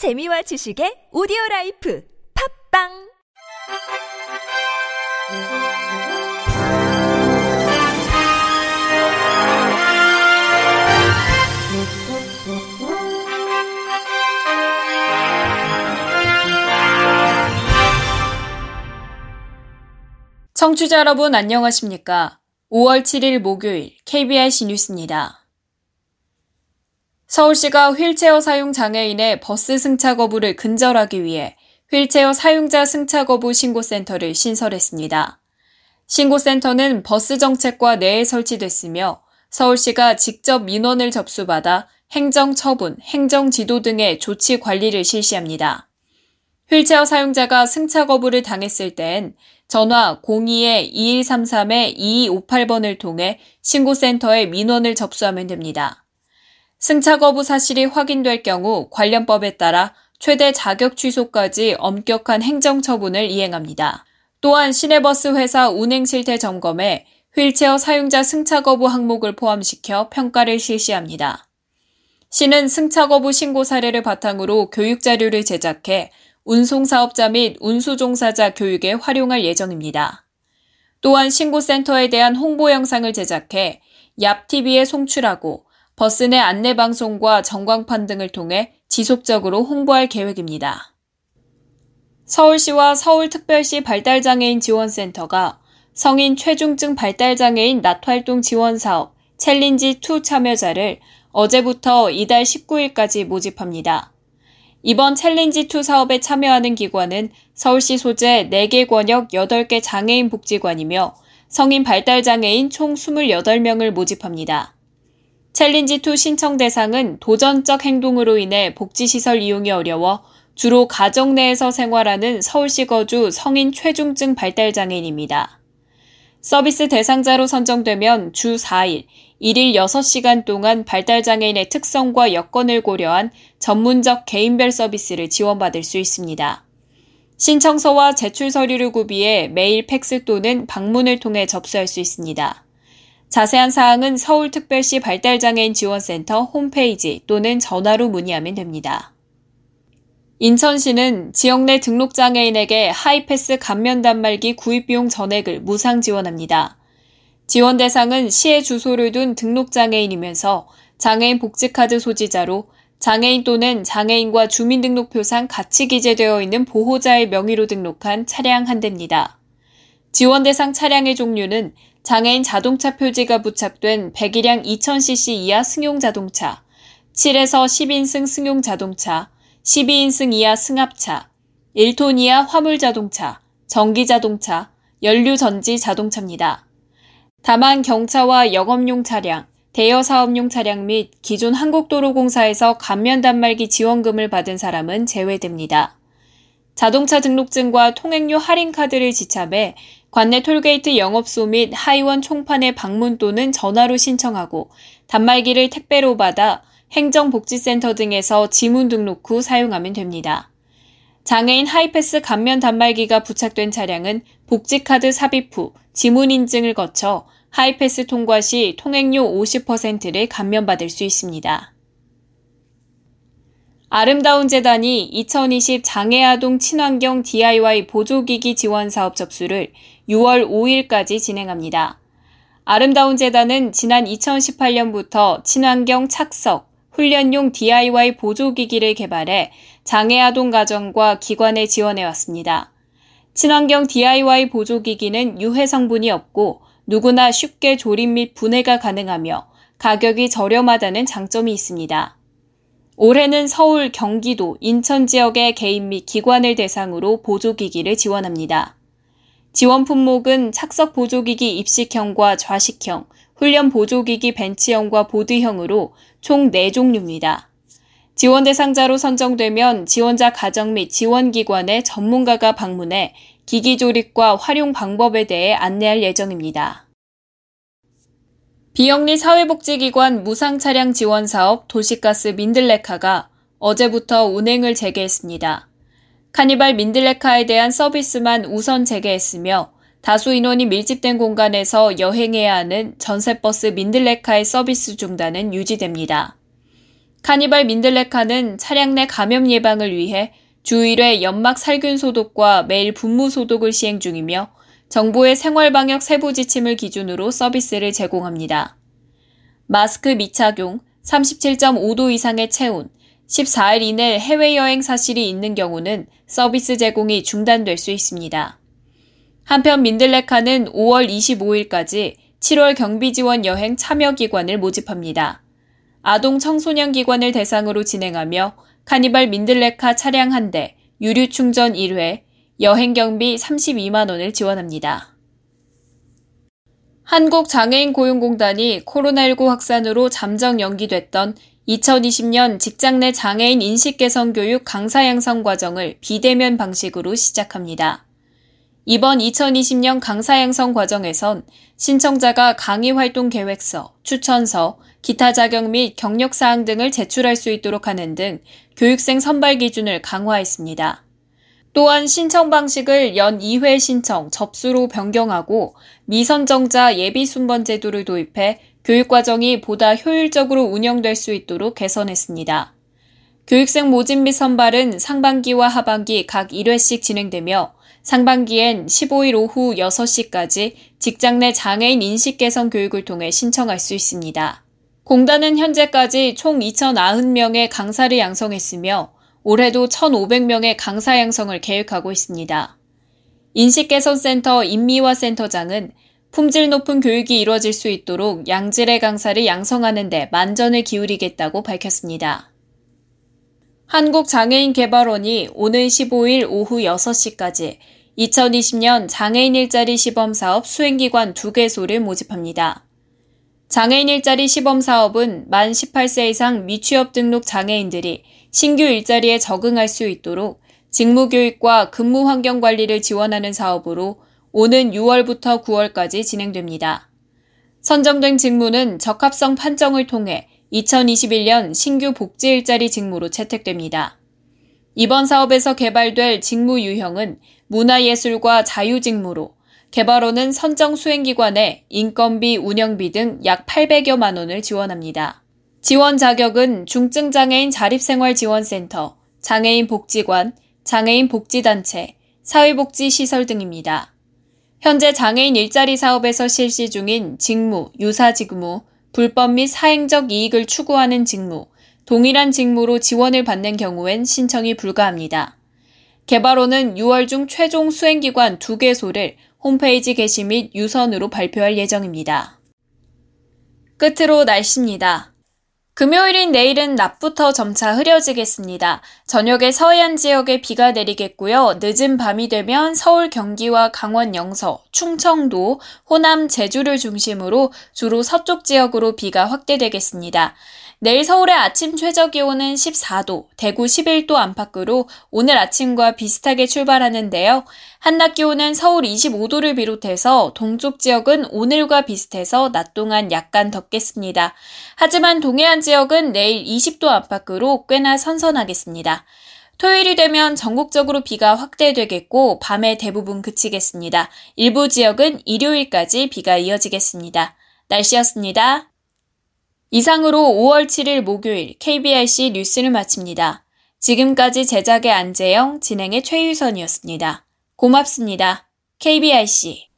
재미와 지식의 오디오 라이프 팝빵 청취자 여러분 안녕하십니까? 5월 7일 목요일 KBIC 뉴스입니다. 서울시가 휠체어 사용 장애인의 버스 승차 거부를 근절하기 위해 휠체어 사용자 승차 거부 신고센터를 신설했습니다. 신고센터는 버스 정책과 내에 설치됐으며 서울시가 직접 민원을 접수받아 행정 처분, 행정 지도 등의 조치 관리를 실시합니다. 휠체어 사용자가 승차 거부를 당했을 땐 전화 02-2133-2258번을 통해 신고센터에 민원을 접수하면 됩니다. 승차 거부 사실이 확인될 경우 관련 법에 따라 최대 자격 취소까지 엄격한 행정 처분을 이행합니다. 또한 시내버스 회사 운행 실태 점검에 휠체어 사용자 승차 거부 항목을 포함시켜 평가를 실시합니다. 시는 승차 거부 신고 사례를 바탕으로 교육 자료를 제작해 운송사업자 및 운수종사자 교육에 활용할 예정입니다. 또한 신고센터에 대한 홍보 영상을 제작해 얍TV에 송출하고 버스 내 안내 방송과 전광판 등을 통해 지속적으로 홍보할 계획입니다. 서울시와 서울특별시 발달장애인 지원센터가 성인 최중증 발달장애인 낮활동 지원 사업 챌린지2 참여자를 어제부터 이달 19일까지 모집합니다. 이번 챌린지2 사업에 참여하는 기관은 서울시 소재 4개 권역 8개 장애인 복지관이며 성인 발달장애인 총 28명을 모집합니다. 챌린지2 신청 대상은 도전적 행동으로 인해 복지시설 이용이 어려워 주로 가정 내에서 생활하는 서울시 거주 성인 최중증 발달장애인입니다. 서비스 대상자로 선정되면 주 4일, 1일 6시간 동안 발달장애인의 특성과 여건을 고려한 전문적 개인별 서비스를 지원받을 수 있습니다. 신청서와 제출 서류를 구비해 메일, 팩스 또는 방문을 통해 접수할 수 있습니다. 자세한 사항은 서울특별시 발달장애인 지원센터 홈페이지 또는 전화로 문의하면 됩니다. 인천시는 지역 내 등록장애인에게 하이패스 감면 단말기 구입 비용 전액을 무상 지원합니다. 지원 대상은 시에 주소를 둔 등록장애인이면서 장애인 복지카드 소지자로 장애인 또는 장애인과 주민등록표상 같이 기재되어 있는 보호자의 명의로 등록한 차량 한 대입니다. 지원 대상 차량의 종류는 장애인 자동차 표지가 부착된 배기량 2000cc 이하 승용 자동차, 7에서 10인승 승용 자동차, 12인승 이하 승합차, 1톤 이하 화물 자동차, 전기 자동차, 연료 전지 자동차입니다. 다만 경차와 영업용 차량, 대여 사업용 차량 및 기존 한국도로공사에서 감면 단말기 지원금을 받은 사람은 제외됩니다. 자동차 등록증과 통행료 할인 카드를 지참해 관내 톨게이트 영업소 및 하이원 총판에 방문 또는 전화로 신청하고 단말기를 택배로 받아 행정복지센터 등에서 지문 등록 후 사용하면 됩니다. 장애인 하이패스 감면 단말기가 부착된 차량은 복지카드 삽입 후 지문 인증을 거쳐 하이패스 통과 시 통행료 50%를 감면받을 수 있습니다. 아름다운 재단이 2020 장애아동 친환경 DIY 보조기기 지원 사업 접수를 6월 5일까지 진행합니다. 아름다운 재단은 지난 2018년부터 친환경 착석, 훈련용 DIY 보조기기를 개발해 장애아동 가정과 기관에 지원해 왔습니다. 친환경 DIY 보조기기는 유해 성분이 없고 누구나 쉽게 조립 및 분해가 가능하며 가격이 저렴하다는 장점이 있습니다. 올해는 서울, 경기도, 인천 지역의 개인 및 기관을 대상으로 보조기기를 지원합니다. 지원 품목은 착석 보조기기 입식형과 좌식형, 훈련 보조기기 벤치형과 보드형으로 총 4종류입니다. 지원 대상자로 선정되면 지원자 가정 및 지원기관의 전문가가 방문해 기기 조립과 활용 방법에 대해 안내할 예정입니다. 비영리 사회복지기관 무상차량 지원 사업 도시가스 민들레카가 어제부터 운행을 재개했습니다. 카니발 민들레카에 대한 서비스만 우선 재개했으며 다수 인원이 밀집된 공간에서 여행해야 하는 전세버스 민들레카의 서비스 중단은 유지됩니다. 카니발 민들레카는 차량 내 감염 예방을 위해 주 1회 연막 살균 소독과 매일 분무 소독을 시행 중이며 정부의 생활방역 세부 지침을 기준으로 서비스를 제공합니다. 마스크 미착용, 37.5도 이상의 체온, 14일 이내 해외여행 사실이 있는 경우는 서비스 제공이 중단될 수 있습니다. 한편 민들레카는 5월 25일까지 7월 경비 지원 여행 참여 기관을 모집합니다. 아동 청소년 기관을 대상으로 진행하며 카니발 민들레카 차량 한 대, 유류 충전 1회, 여행 경비 32만 원을 지원합니다. 한국장애인 고용공단이 코로나19 확산으로 잠정 연기됐던 2020년 직장 내 장애인 인식 개선 교육 강사 양성 과정을 비대면 방식으로 시작합니다. 이번 2020년 강사 양성 과정에선 신청자가 강의 활동 계획서, 추천서, 기타 자격 및 경력 사항 등을 제출할 수 있도록 하는 등 교육생 선발 기준을 강화했습니다. 또한 신청 방식을 연 2회 신청, 접수로 변경하고 미선정자 예비 순번 제도를 도입해 교육과정이 보다 효율적으로 운영될 수 있도록 개선했습니다. 교육생 모집 및 선발은 상반기와 하반기 각 1회씩 진행되며 상반기엔 15일 오후 6시까지 직장 내 장애인 인식 개선 교육을 통해 신청할 수 있습니다. 공단은 현재까지 총 2,090명의 강사를 양성했으며 올해도 1,500명의 강사 양성을 계획하고 있습니다. 인식개선센터 임미화 센터장은 품질 높은 교육이 이루어질 수 있도록 양질의 강사를 양성하는 데 만전을 기울이겠다고 밝혔습니다. 한국장애인개발원이 오늘 15일 오후 6시까지 2020년 장애인 일자리 시범사업 수행기관 2개소를 모집합니다. 장애인 일자리 시범 사업은 만 18세 이상 미취업 등록 장애인들이 신규 일자리에 적응할 수 있도록 직무 교육과 근무 환경 관리를 지원하는 사업으로 오는 6월부터 9월까지 진행됩니다. 선정된 직무는 적합성 판정을 통해 2021년 신규 복지 일자리 직무로 채택됩니다. 이번 사업에서 개발될 직무 유형은 문화예술과 자유직무로 개발원은 선정 수행기관에 인건비, 운영비 등 약 800여만 원을 지원합니다. 지원 자격은 중증장애인 자립생활지원센터, 장애인 복지관, 장애인 복지단체, 사회복지시설 등입니다. 현재 장애인 일자리 사업에서 실시 중인 직무, 유사직무, 불법 및 사행적 이익을 추구하는 직무, 동일한 직무로 지원을 받는 경우엔 신청이 불가합니다. 개발원은 6월 중 최종 수행기관 2개소를 홈페이지 게시 및 유선으로 발표할 예정입니다. 끝으로 날씨입니다. 금요일인 내일은 낮부터 점차 흐려지겠습니다. 저녁에 서해안 지역에 비가 내리겠고요. 늦은 밤이 되면 서울, 경기와 강원 영서, 충청도, 호남, 제주를 중심으로 주로 서쪽 지역으로 비가 확대되겠습니다. 내일 서울의 아침 최저 기온은 14도, 대구 11도 안팎으로 오늘 아침과 비슷하게 출발하는데요. 한낮 기온은 서울 25도를 비롯해서 동쪽 지역은 오늘과 비슷해서 낮 동안 약간 덥겠습니다. 하지만 동해안 지역은 내일 20도 안팎으로 꽤나 선선하겠습니다. 토요일이 되면 전국적으로 비가 확대되겠고 밤에 대부분 그치겠습니다. 일부 지역은 일요일까지 비가 이어지겠습니다. 날씨였습니다. 이상으로 5월 7일 목요일 KBRC 뉴스를 마칩니다. 지금까지 제작의 안재영, 진행의 최유선이었습니다. 고맙습니다. KBRC